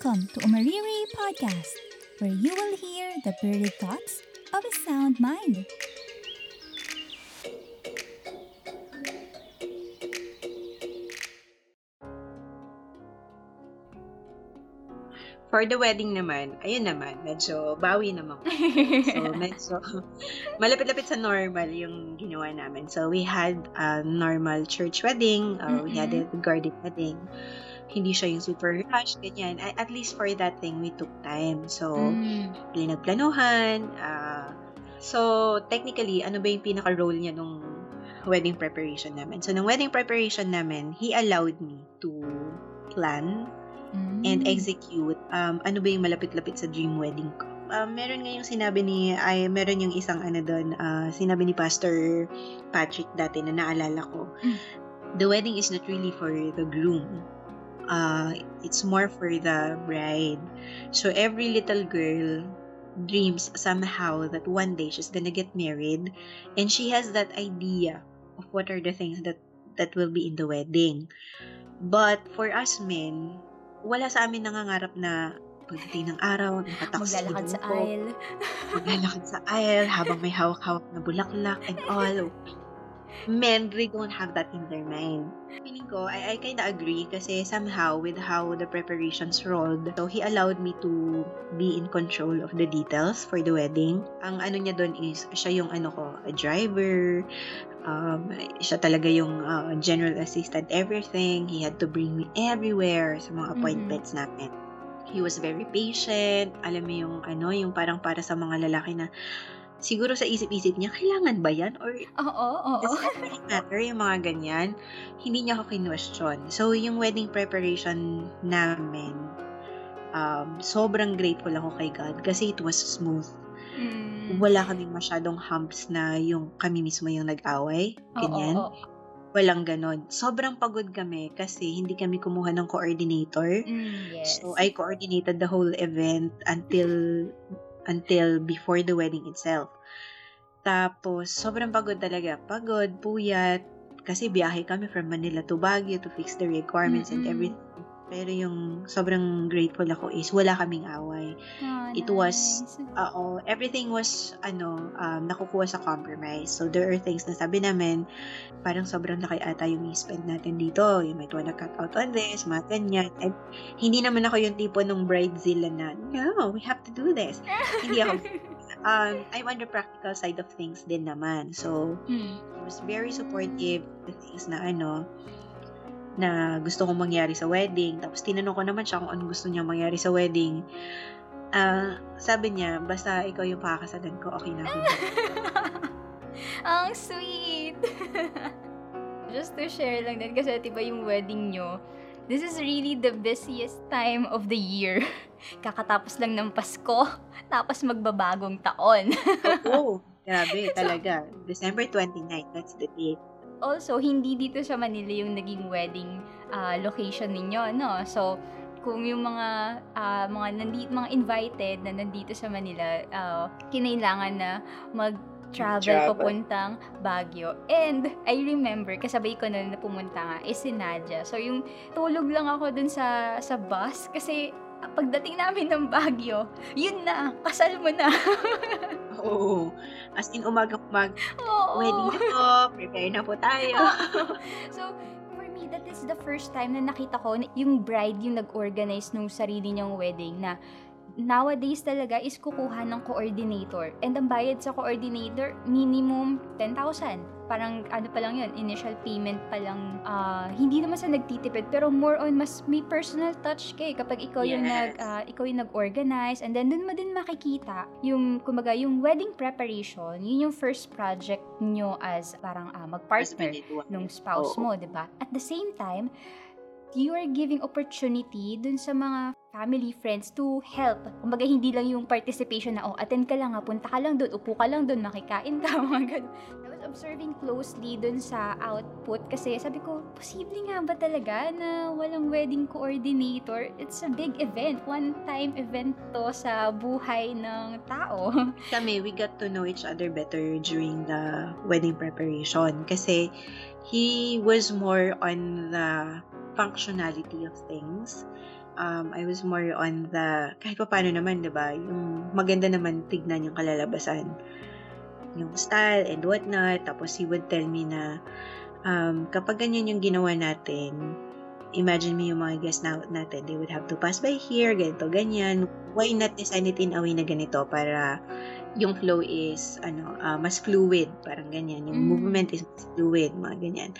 Welcome to Umariri Podcast, where you will hear the birdie thoughts of a sound mind. For the wedding naman, ayun naman, medyo bawi naman. So, medyo malapit-lapit sa normal yung ginawa namin. So, we had a normal church wedding. Uh, we had a garden wedding. Hindi siya yung super rush, ganyan. At least for that thing, we took time. So, Mm. pinagplanuhan. Uh, so, technically, ano ba yung pinaka-role niya nung wedding preparation namin? So, nung wedding preparation namin, he allowed me to plan and Mm. execute um, ano ba yung malapit-lapit sa dream wedding ko. Um, meron nga yung sinabi ni, ay, meron yung isang ano doon, ah, sinabi ni Pastor Patrick dati na naalala ko. Mm. The wedding is not really for the groom. Uh, it's more for the bride. So every little girl dreams somehow that one day she's gonna get married and she has that idea of what are the things that that will be in the wedding. But for us men, wala sa amin nangangarap na pagdating ng araw, nakatakas Maglalakad sa aisle. maglalakad sa aisle habang may hawak-hawak na bulaklak and all. Men, they don't have that in their mind. Feeling ko, I, I kinda agree kasi somehow with how the preparations rolled, so he allowed me to be in control of the details for the wedding. Ang ano niya doon is, siya yung ano ko, a driver, um, siya talaga yung uh, general assistant, everything. He had to bring me everywhere sa mga appointments namin. He was very patient. Alam mo yung ano, yung parang para sa mga lalaki na siguro sa isip-isip niya, kailangan ba yan? Or Oo, oo. does it really matter? Yung mga ganyan. Hindi niya ako kinwestiyon. So, yung wedding preparation namin, um, sobrang grateful ako kay God kasi it was smooth. Mm. Wala kaming masyadong humps na yung kami mismo yung nag-away. Ganyan. Oo, oo. Walang ganon. Sobrang pagod kami kasi hindi kami kumuha ng coordinator. Mm, yes. So I coordinated the whole event until until before the wedding itself. Tapos sobrang pagod talaga. Pagod, puyat kasi biyahe kami from Manila to Baguio to fix the requirements and Mm-mm. everything. Pero yung sobrang grateful ako is wala kaming away. Ah, it was-. Oo, everything was ano, um, nakukuha sa compromise. So there are things na sabi namin, parang sobrang laki ata yung i-spend natin dito. You might wanna cut out on this, mga ganyan. And hindi naman ako yung tipo ng bridezilla na, no, we have to do this. hindi ako. Um, I'm on the practical side of things din naman. So, Mm. he was very supportive the things na ano, na gusto kong mangyari sa wedding. Tapos tinanong ko naman siya kung anong gusto niya mangyari sa wedding. Ah, sabi niya, basta ikaw yung pakakasalan ko, okay na ako. Ang sweet! Just to share lang din, kasi diba yung wedding nyo, this is really the busiest time of the year. Kakatapos lang ng Pasko, tapos magbabagong taon. Oo, grabe talaga. December 29, that's the date. Also, hindi dito sa Manila yung naging wedding ah, location ninyo, no? So, kung yung mga ah, mga nandi, mga invited na nandito sa Manila, ah, kinailangan na mag-travel Travel. papuntang Baguio. And I remember, kasabay ko na na pumunta nga, is si Nadia. So, yung tulog lang ako dun sa, sa bus kasi pagdating namin ng Baguio, yun na, kasal mo na. Oo. As in, umaga-umag, Oo. wedding na po, prepare na po tayo. so, me, that is the first time na nakita ko yung bride yung nag-organize nung sarili niyang wedding na nowadays talaga is kukuha ng coordinator. And ang bayad sa coordinator, minimum 10,000. Parang ano pa lang yun, initial payment pa lang. ah, hindi naman sa nagtitipid, pero more on mas may personal touch kay kapag ikaw yung nag Yes. ah, ikaw yung nag-organize and then dun mo din makikita yung kumbaga yung wedding preparation, yun yung first project nyo as parang ah, mag-partner nung spouse Oo. mo, 'di ba? At the same time, you are giving opportunity dun sa mga family, friends to help. Kumbaga, hindi lang yung participation na, oh, attend ka lang, punta ka lang dun, upo ka lang dun, makikain ka, mga ganun. Was observing closely dun sa output kasi sabi ko, posible nga ba talaga na walang wedding coordinator? It's a big event, one-time event to sa buhay ng tao. Kami, we got to know each other better during the wedding preparation kasi he was more on the functionality of things. um, I was more on the, kahit pa paano naman, di ba? Yung maganda naman tignan yung kalalabasan. Yung style and whatnot. Tapos he would tell me na, um, kapag ganyan yung ginawa natin, imagine me yung mga guests na, natin, they would have to pass by here, ganito, ganyan. Why not design it in a way na ganito para yung flow is ano uh, mas fluid parang ganyan yung mm. movement is mas fluid mga ganyan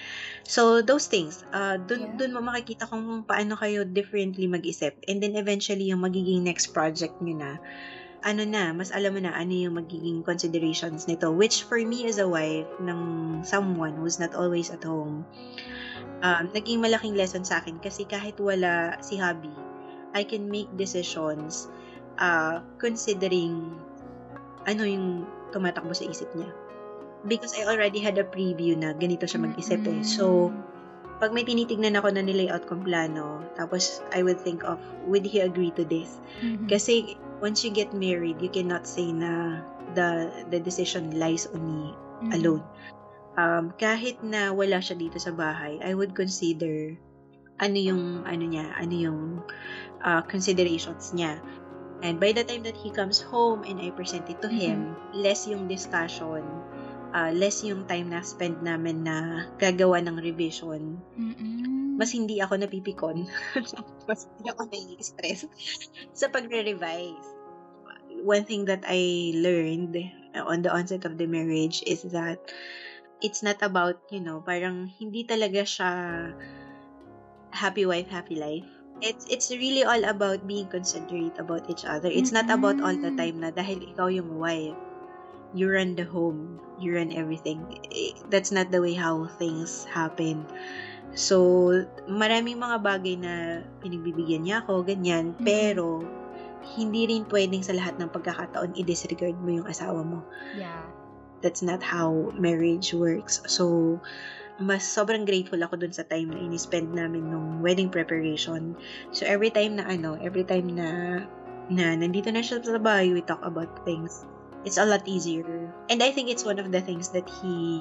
so those things uh dun yeah. dun mo makikita kung paano kayo differently mag-isip and then eventually yung magiging next project niyo na ano na, mas alam mo na ano yung magiging considerations nito. Which for me as a wife ng someone who's not always at home, um, naging malaking lesson sa akin kasi kahit wala si hubby, I can make decisions uh, considering ano yung tumatakbo sa isip niya. Because I already had a preview na ganito siya mag-isip eh. So, pag may tinitignan ako na nilayout kong plano, tapos I would think of, would he agree to this? Mm-hmm. Kasi once you get married, you cannot say na the the decision lies on me mm-hmm. alone. Um, kahit na wala siya dito sa bahay, I would consider ano yung ano niya, ano yung uh, considerations niya. And by the time that he comes home and I present it to mm-hmm. him, less yung discussion, uh, less yung time na spend namin na gagawa ng revision. Mm-mm. Mas hindi ako napipikon. mas hindi ako nai-stress sa pagre-revise. One thing that I learned on the onset of the marriage is that it's not about, you know, parang hindi talaga siya happy wife, happy life it's it's really all about being considerate about each other. It's mm-hmm. not about all the time na dahil ikaw yung wife, you run the home, you run everything. That's not the way how things happen. So, maraming mga bagay na pinagbibigyan niya ako, ganyan. Mm-hmm. Pero, hindi rin pwedeng sa lahat ng pagkakataon i-disregard mo yung asawa mo. Yeah. That's not how marriage works. So, mas sobrang grateful ako dun sa time na ini-spend namin nung wedding preparation. So, every time na ano, every time na na nandito na siya sa bahay, we talk about things. It's a lot easier. And I think it's one of the things that he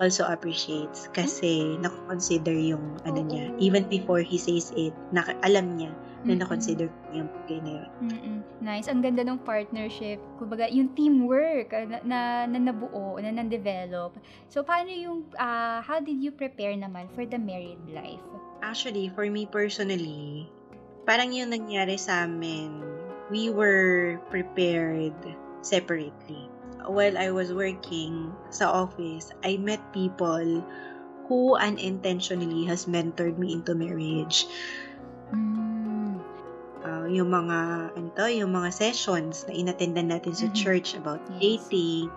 also appreciates kasi hmm? nako-consider yung ano niya. Even before he says it, na, alam niya na na-consider ko yung bagay na yun. Mm-mm. Nice. Ang ganda ng partnership. Kumbaga, yung teamwork ah, na, na, na nabuo, na na-develop. So, paano yung, uh, how did you prepare naman for the married life? Actually, for me personally, parang yung nangyari sa amin, we were prepared separately. While I was working sa office, I met people who unintentionally has mentored me into marriage. Mm yung mga ano to, yung mga sessions na inattendan natin sa mm-hmm. church about yes. dating.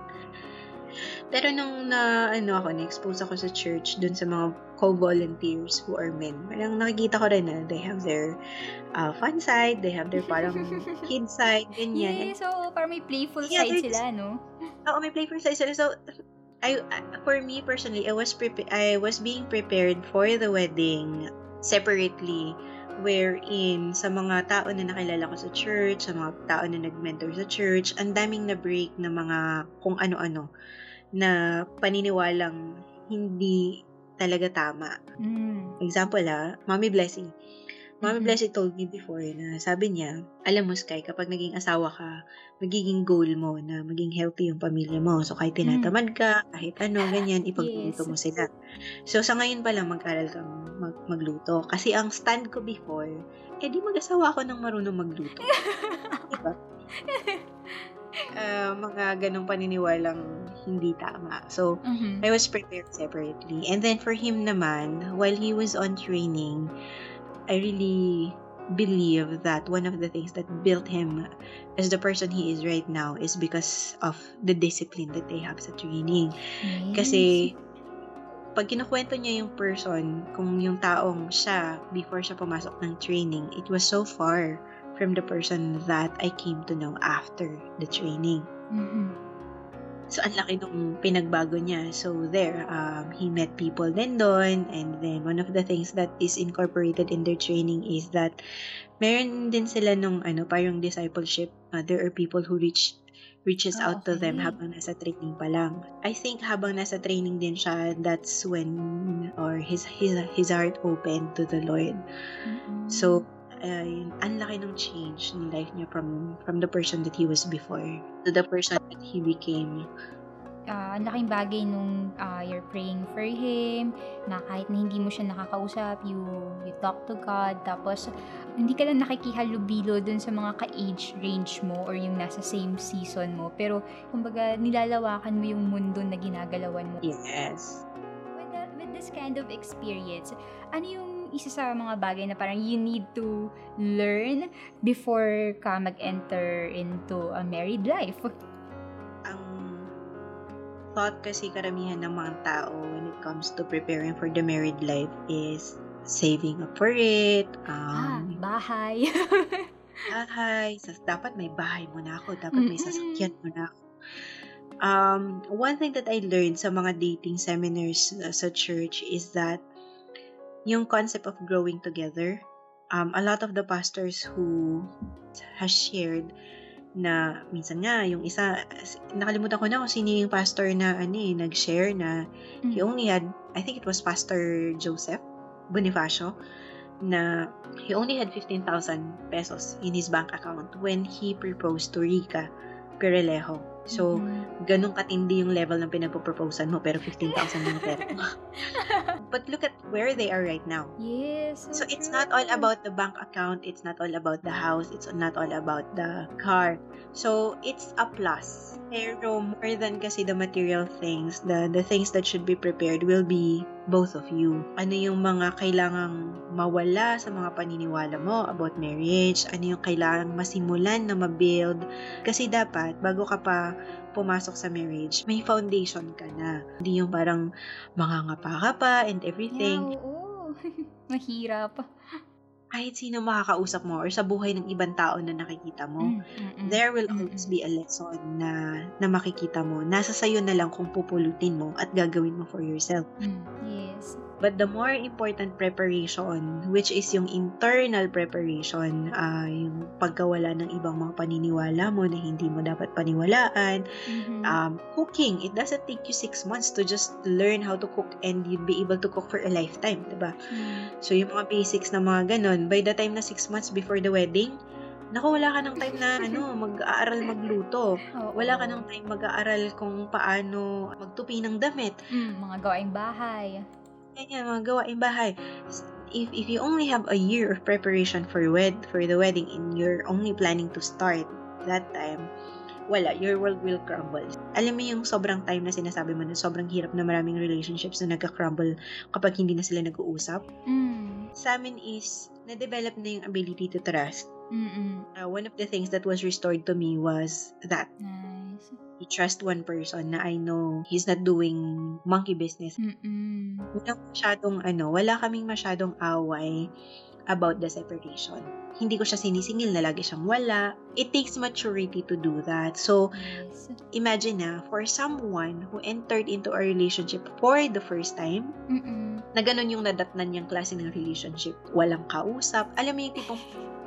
Pero nung na ano ako, na-expose ako sa church dun sa mga co-volunteers who are men. Parang nakikita ko rin na they have their uh, fun side, they have their parang kid side, ganyan. Yeah, so parang may playful yeah, side sila, no? Oo, may playful side sila. So, I, for me personally, I was prepa- I was being prepared for the wedding separately wherein sa mga tao na nakilala ko sa church, sa mga tao na nag-mentor sa church, ang daming na break na mga kung ano-ano na paniniwalang hindi talaga tama. Mm. Example ah, Mommy Blessing. Mommy mm-hmm. Blessing told me before na sabi niya, alam mo Sky, kapag naging asawa ka, magiging goal mo na maging healthy yung pamilya mo. So kahit tinatamad ka, kahit ano, ganyan, ipagluto yes. mo sila. So sa ngayon pa lang mag-aral kang mag- magluto. Kasi ang stand ko before, eh di mag-asawa ako ng marunong magluto. diba? Uh, mga ganong paniniwalang hindi tama. So, mm-hmm. I was prepared separately. And then for him naman, while he was on training, I really believe that one of the things that built him as the person he is right now is because of the discipline that they have sa training. Nice. Kasi pag kinukwento niya yung person, kung yung taong siya before siya pumasok ng training, it was so far from the person that I came to know after the training. Mm-hmm. So, ang laki nung pinagbago niya. So, there, um, he met people then doon. And then, one of the things that is incorporated in their training is that meron din sila nung, ano, parang discipleship. Uh, there are people who reach reaches oh, out to them habang nasa training pa lang. I think habang nasa training din siya, that's when, or his, his, his heart opened to the Lord. Mm-hmm. So, ay ang laki ng change ng life niya from from the person that he was before to the person that he became. Ah, ang laking bagay nung ah, you're praying for him, na kahit na hindi mo siya nakakausap, you you talk to God, tapos hindi ka lang nakikihalubilo dun sa mga ka-age range mo or yung nasa same season mo. Pero, kumbaga, nilalawakan mo yung mundo na ginagalawan mo. Yes. With, that, with this kind of experience, ano yung isa sa mga bagay na parang you need to learn before ka mag-enter into a married life? Ang thought kasi karamihan ng mga tao when it comes to preparing for the married life is saving up for it. Ah, Um, bahay. bahay. Sa, dapat may bahay muna ako. Dapat may sasakyan muna ako. Um, one thing that I learned sa mga dating seminars uh, sa church is that yung concept of growing together. Um, a lot of the pastors who has shared na minsan nga yung isa nakalimutan ko na kung sino yung pastor na ano eh, nag-share na he Mm. only had I think it was Pastor Joseph Bonifacio na he only had 15,000 pesos in his bank account when he proposed to Rica Perelejo. So, ganun katindi yung level ng pinagpo-proposean mo pero 15,000 yung pera mo. But look at where they are right now. Yes. So it's not all about the bank account, it's not all about the house, it's not all about the car. So it's a plus. Pero more than kasi the material things, the the things that should be prepared will be both of you. Ano yung mga kailangang mawala sa mga paniniwala mo about marriage? Ano yung kailangang masimulan na mabuild? Kasi dapat, bago ka pa pumasok sa marriage, may foundation ka na. Hindi yung parang mangangapa ka pa and everything. Yeah, oo. Mahirap. kahit sino makakausap mo or sa buhay ng ibang tao na nakikita mo, Mm, mm-mm. there will Mm-mm. always be a lesson na na makikita mo. Nasa sayo na lang kung pupulutin mo at gagawin mo for yourself. Mm, Yes. But the more important preparation, which is yung internal preparation, ah, yung pagkawala ng ibang mga paniniwala mo na hindi mo dapat paniwalaan, Mhm. um, cooking, it doesn't take you six months to just learn how to cook and you'd be able to cook for a lifetime, diba? Mm. So, yung mga basics na mga ganun, by the time na six months before the wedding, naku, wala ka ng time na ano, mag-aaral magluto. Oo. Wala ka ng time mag-aaral kung paano magtupi ng damit. Mm, mga gawaing bahay. Ganyan, mga gawain bahay. If, if you only have a year of preparation for wed for the wedding and you're only planning to start that time, wala, your world will crumble. Alam mo yung sobrang time na sinasabi mo na sobrang hirap na maraming relationships na nagka-crumble kapag hindi na sila nag-uusap? Mm. Sa amin is, na-develop na yung ability to trust. Mm-mm. Uh, one of the things that was restored to me was that Nice. I trust one person na I know he's not doing monkey business. Mm-mm. Walang masyadong ano, wala kaming masyadong away about the separation. Hindi ko siya sinisingil na lagi siyang wala. It takes maturity to do that. So, Yes. imagine na, for someone who entered into a relationship for the first time, Mm-mm. na ganun yung nadatnan niyang klase ng relationship, walang kausap. Alam mo yung tipong,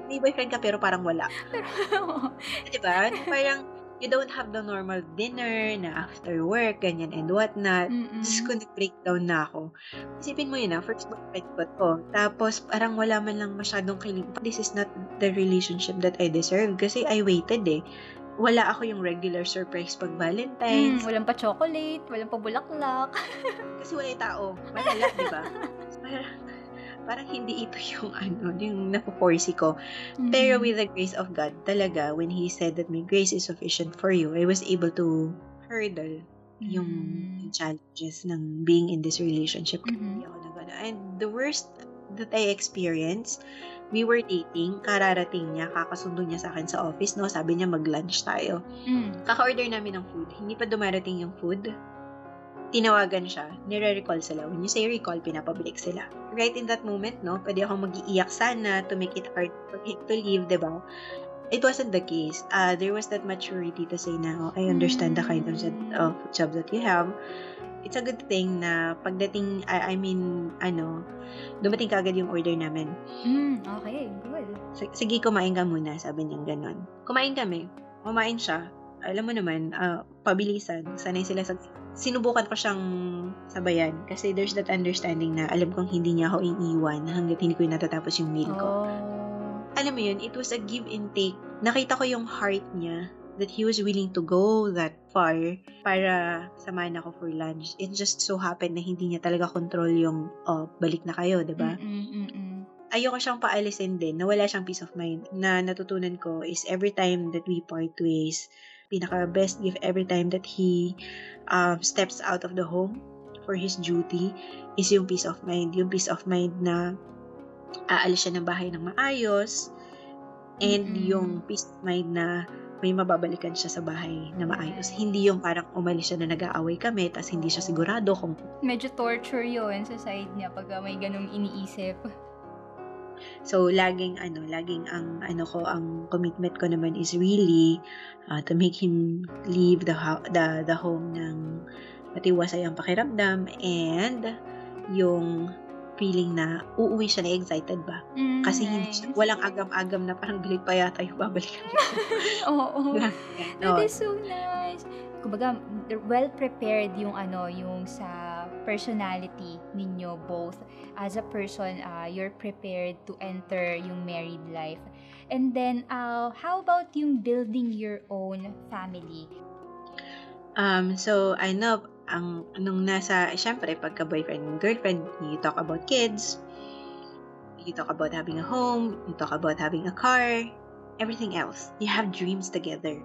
may boyfriend ka pero parang wala. Pero, Diba? Parang, you don't have the normal dinner na after work, ganyan and whatnot. Mm-mm. Diyos ko, nag-breakdown na ako. Isipin mo yun na, first boyfriend ko to. Tapos, parang wala man lang masyadong kilig. This is not the relationship that I deserve. Kasi I waited eh. Wala ako yung regular surprise pag Mm, Valentine's. walang pa chocolate, walang pa bulaklak. Kasi wala yung tao. Malala, di ba? Parang, hindi ito yung ano, yung napoforsy ko. Pero Mhm. with the grace of God, talaga, when He said that my grace is sufficient for you, I was able to hurdle yung Mm. challenges ng being in this relationship. Mhm. nag And the worst that I experienced, we were dating, kararating niya, kakasundo niya sa akin sa office, no? Sabi niya mag-lunch tayo. Mm. Kaka-order namin ng food. Hindi pa dumarating yung food. Tinawagan siya. Nire-recall sila. When you say recall, pinapabalik sila. Right in that moment, no? Pwede akong mag-iiyak sana to make it hard for him to leave, di ba? It wasn't the case. Uh, there was that maturity to say na, oh, I understand the kind of, job- of job that you have. It's a good thing na pagdating, I, I mean, ano, dumating kagad yung order namin. Mm, okay, good. S- Sige, kumain ka muna, sabi niya ganon. Kumain kami. Kumain siya. Alam mo naman, ah, pabilisan. Sanay sila sa... Sinubukan ko siyang sabayan kasi there's that understanding na alam kong hindi niya ako iiwan hanggat hindi ko natatapos yung meal ko. Oh. alam mo yun, it was a give and take. Nakita ko yung heart niya that he was willing to go that far para samahan ako for lunch. It just so happened na hindi niya talaga control yung, oh, balik na kayo, di ba? Ayoko siyang paalisin din na wala siyang peace of mind. Na natutunan ko is every time that we part ways, pinaka best gift every time that he um, steps out of the home for his duty is yung peace of mind. Yung peace of mind na aalis siya ng bahay ng maayos and Mm-mm. yung peace of mind na may mababalikan siya sa bahay na maayos. Hindi yung parang umalis siya na nag-aaway kami tapos hindi siya sigurado kung Medyo torture yun sa side niya pag may ganong iniisip. So, laging, ano, laging ang, ano ko, ang commitment ko naman is really uh, to make him leave the, the, the home ng matiwasay ang pakiramdam and yung feeling na uuwi siya na excited ba? Mm, Kasi hindi nice. walang agam-agam na parang galit pa yata yung babalikan. Oo. Yan, That no. is so nice. Kumbaga, well prepared yung ano, yung sa personality ninyo both. As a person, uh, you're prepared to enter yung married life. And then, uh, how about yung building your own family? Um, so, I know, ang, nung nasa, syempre, pagka boyfriend and girlfriend, you talk about kids, you talk about having a home, you talk about having a car, everything else. You have dreams together.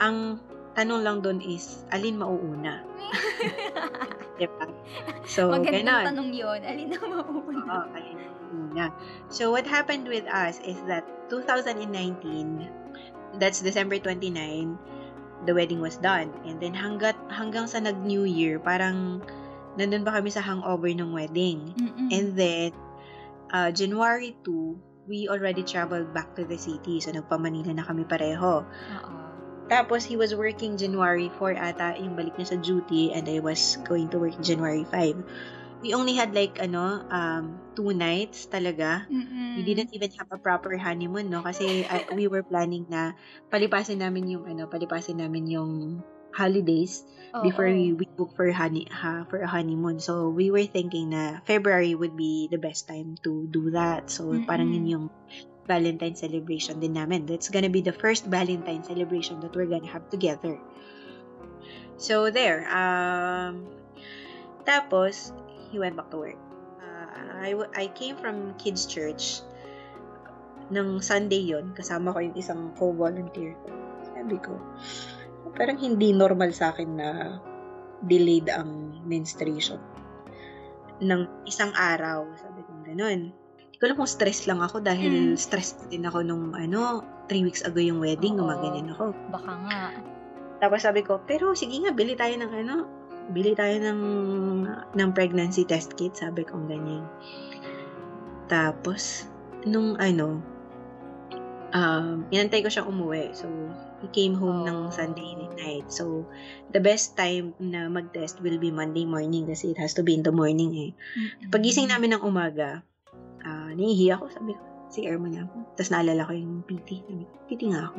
Ang tanong lang doon is, alin mauuna? Diba? So, Magandang ganon. tanong yon Alin ang mauuna? Oo, alin mauuna. So, what happened with us is that 2019, that's December 29, the wedding was done. And then hanggat, hanggang sa nag-New Year, parang nandun pa kami sa hangover ng wedding. Mm-mm. And then, uh, January 2, we already traveled back to the city. So, nagpa-Manila na kami pareho. Oo. Tapos, he was working January 4 ata, yung balik niya sa duty, and I was going to work January 5. We only had like, ano, um, two nights talaga. Mm-mm. We didn't even have a proper honeymoon, no? Kasi uh, we were planning na palipasin namin yung, ano, palipasin namin yung holidays Oo. before we, we book for honey ha, for a honeymoon. So we were thinking na February would be the best time to do that. So parang yun yung Valentine celebration din namin. That's gonna be the first Valentine celebration that we're gonna have together. So there. Um, tapos he went back to work. Uh, I I came from kids church ng Sunday yon kasama ko yung isang co-volunteer. Sabi ko, parang hindi normal sa akin na delayed ang menstruation ng isang araw. Sabi ko, ganun. Ko alam kung stress lang ako dahil Mm. stress din ako nung ano, three weeks ago yung wedding, Oo. gumaganyan ako. Baka nga. Tapos sabi ko, pero sige nga, bili tayo ng ano, bili tayo ng, ng pregnancy test kit, sabi ko ganyan. Tapos, nung ano, um, inantay ko siyang umuwi. So, he came home ng Oh. Sunday night. So, the best time na mag-test will be Monday morning kasi it has to be in the morning eh. Mm-mm. Pagising namin ng umaga, nahihiya ako. Sabi ko, si Ermo na ako. Tapos naalala ko yung PT. Sabi ko, PT nga ako.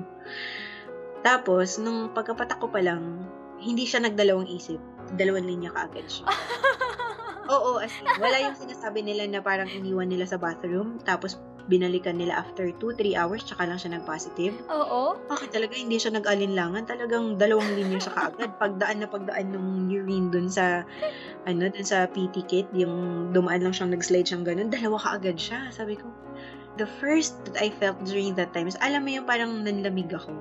Tapos, nung pagkapatak ko pa lang, hindi siya nagdalawang isip. Dalawang linya kaagad siya. Oo, as in, wala yung sinasabi nila na parang iniwan nila sa bathroom, tapos binalikan nila after 2-3 hours, tsaka lang siya nag-positive. Oo. Bakit talaga hindi siya nag-alinlangan? Talagang dalawang linya siya kaagad. Pagdaan na pagdaan ng urine dun sa, ano, dun sa PT kit, yung dumaan lang siyang nag-slide siyang ganun, dalawa kaagad siya. Sabi ko, the first that I felt during that time is, alam mo yung parang nanlamig ako.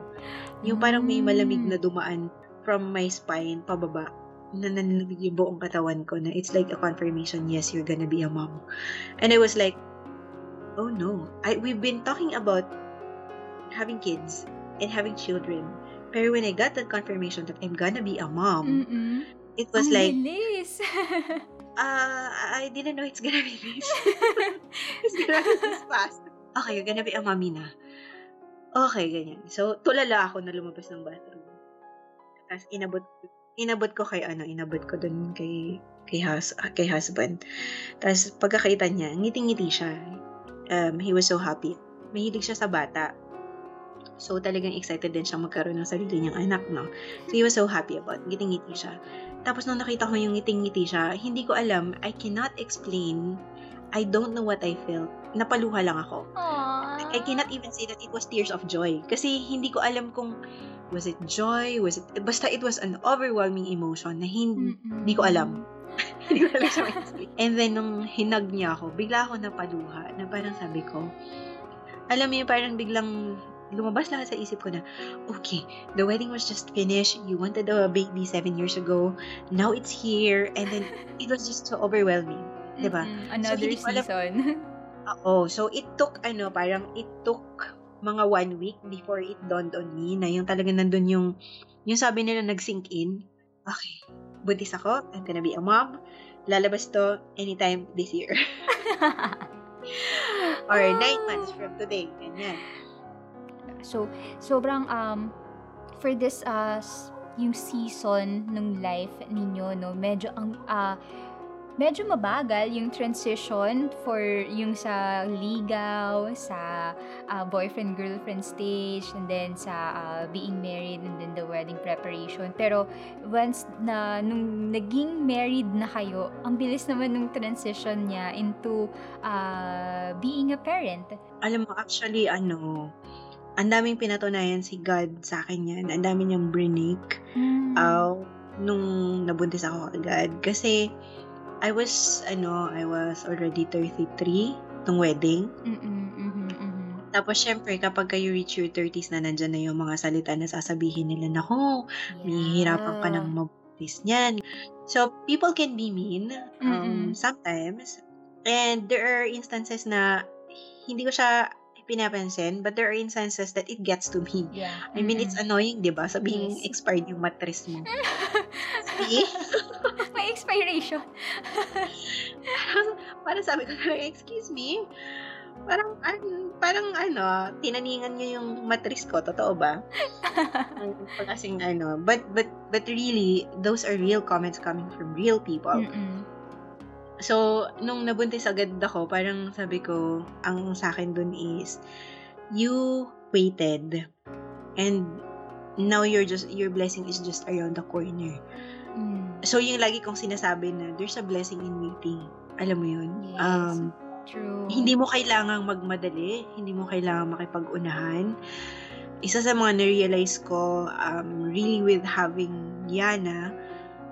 Yung parang may malamig na dumaan from my spine pababa na nanlamig yung buong katawan ko na it's like a confirmation, yes, you're gonna be a mom. And I was like, oh no. I, we've been talking about having kids and having children. Pero when I got that confirmation that I'm gonna be a mom, Mm-mm. it was Ang like, bilis. uh, I didn't know it's gonna be this. it's gonna be this fast. Okay, you're gonna be a mommy na. Okay, ganyan. So, tulala ako na lumabas ng bathroom. Tapos, inabot, inabot ko kay, ano, inabot ko dun kay, kay, hus, kay husband. Tapos, pagkakita niya, ngiting-ngiti siya. Um, he was so happy. Mahilig siya sa bata. So, talagang excited din siya magkaroon ng sarili niyang anak, no? So, he was so happy about, ngiting-ngiti siya. Tapos, nung nakita ko yung ngiting-ngiti siya, hindi ko alam, I cannot explain, I don't know what I felt. napaluha lang ako. Aww. I cannot even say that it was tears of joy. Kasi hindi ko alam kung was it joy, was it, basta it was an overwhelming emotion na hindi, hindi ko alam. Hindi ko alam sa explain. And then, nung hinag niya ako, bigla ako napaluha, na parang sabi ko, alam mo yun, parang biglang lumabas lahat sa isip ko na, okay, the wedding was just finished, you wanted a baby seven years ago, now it's here, and then it was just so overwhelming. Diba? Mm-mm. Another alam- season. Oo. So, it took, ano, parang it took mga one week before it dawned on me na yung talaga nandun yung, yung sabi nila nag-sink in. Okay, buntis ako, I'm gonna be a mom. Lalabas to anytime this year. Or nine months from today. Ganyan. So, sobrang um for this uh yung season ng life ninyo no, medyo ang ah, medyo mabagal yung transition for yung sa ligaw, sa ah, boyfriend girlfriend stage and then sa ah, being married and then the wedding preparation. Pero once na nung naging married na kayo, ang bilis naman nung transition niya into ah, being a parent. Alam mo, actually, ano, ang daming pinatunayan si God sa akin yan. Ang dami niyang brinik. Mm. uh, nung nabuntis ako agad. Kasi, I was, ano, I was already 33 nung wedding. Mm-mm, mhm, mhm. Tapos, syempre, kapag kayo reach your 30s na nandyan na yung mga salita na sasabihin nila, Nako, mahihirapan ka ng mabuntis niyan. So, people can be mean um, sometimes. And there are instances na hindi ko siya pinapansin, but there are instances that it gets to me. Yeah. I mean, it's Mm-mm. annoying, di ba? Sabihin, Yes. expired yung mattress mo. See? May expiration. parang sabi ko, excuse me, parang, an- parang ano, tinaningan niyo yung mattress ko, totoo ba? Kasing ano, but, but, but really, those are real comments coming from real people. Mm-mm. So, nung nabuntis agad ako, parang sabi ko, ang sa akin dun is, you waited, and now you're just, your blessing is just around the corner. Mm. So, yung lagi kong sinasabi na, there's a blessing in waiting. Alam mo yun? Yes. Um, True. hindi mo kailangang magmadali, hindi mo kailangang makipag-unahan. Isa sa mga na-realize ko, um, really with having Yana,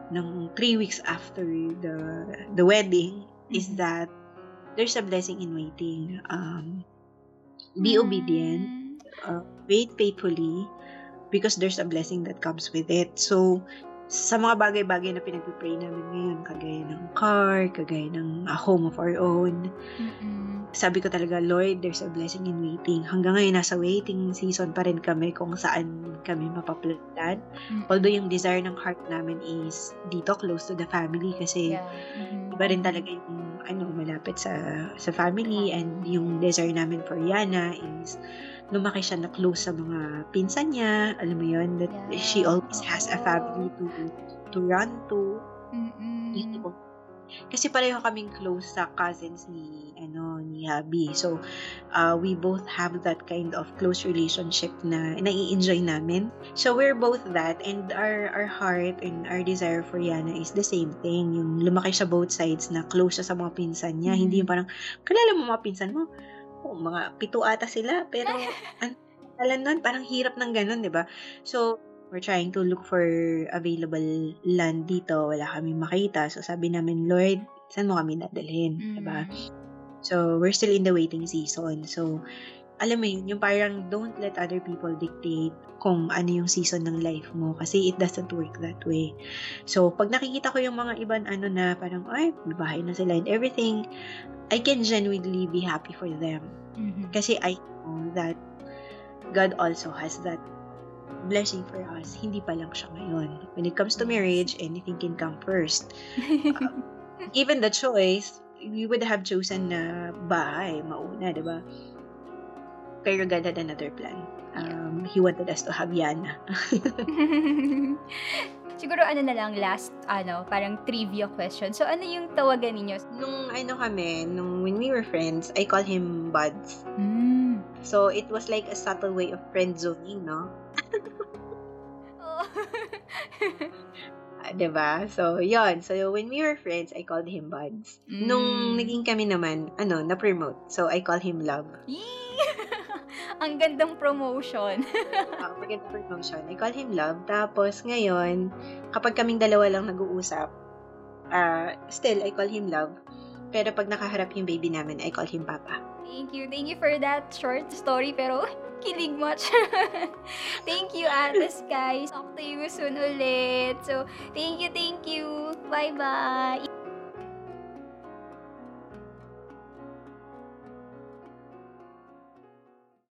ng three weeks after the the wedding, is Mhm. that there's a blessing in waiting. Um, be obedient, Mm. uh, wait faithfully, because there's a blessing that comes with it. So, sa mga bagay-bagay na pinagpipray namin ngayon, kagaya ng car, kagaya ng a home of our own, Mm-mm. sabi ko talaga, Lord, there's a blessing in waiting. Hanggang ngayon, nasa waiting season pa rin kami kung saan kami mapaplan. Mm-mm. Although yung desire ng heart namin is dito, close to the family. Kasi Yeah. Mhm. iba rin talaga yung ano, malapit sa sa family. And yung desire namin for Yana is lumaki siya na close sa mga pinsan niya. Alam mo yun, that Yeah. she always has a family to to run to. Mm-mm. Yung tipong kasi pareho kaming close sa cousins ni ano ni Habi. So uh, we both have that kind of close relationship na nai-enjoy namin. So we're both that and our our heart and our desire for Yana is the same thing. Yung lumaki siya both sides na close siya sa mga pinsan niya. Mhm. Hindi yung parang kilala mo mga pinsan mo. Oh, mga pito ata sila pero an alam nun, parang hirap ng ganun, di ba? So, we're trying to look for available land dito. Wala kami makita. So, sabi namin, Lord, saan mo kami dadalhin? Diba? Mm. So, we're still in the waiting season. So, alam mo yun, yung parang don't let other people dictate kung ano yung season ng life mo kasi it doesn't work that way. So, pag nakikita ko yung mga ibang ano na parang, ay, bahay na sila and everything, I can genuinely be happy for them. Mhm. Kasi I know that God also has that blessing for us. Hindi pa lang siya ngayon. When it comes to marriage, anything can come first. Given the choice, we would have chosen na bahay, mauna, di ba? Pero God had another plan. Um, he wanted us to have Yana. Siguro ano na lang last ano, parang trivia question. So ano yung tawagan ninyo? Nung ano kami, nung when we were friends, I call him Buds. Mm. So, it was like a subtle way of friend zoning, no? Oh. 'di ba? So, yon So, when we were friends, I called him Buds. Nung Mm. naging kami naman, ano, na-promote. So, I call him Love. Ang gandang promotion. Forget the promotion. I call him Love. Tapos, ngayon, kapag kaming dalawa lang nag-uusap, uh, still, I call him Love. Pero pag nakaharap yung baby namin, I call him Papa. Thank you. Thank you for that short story pero kilig much. thank you, Ate Sky. Talk to you soon ulit. So, thank you, thank you. Bye-bye.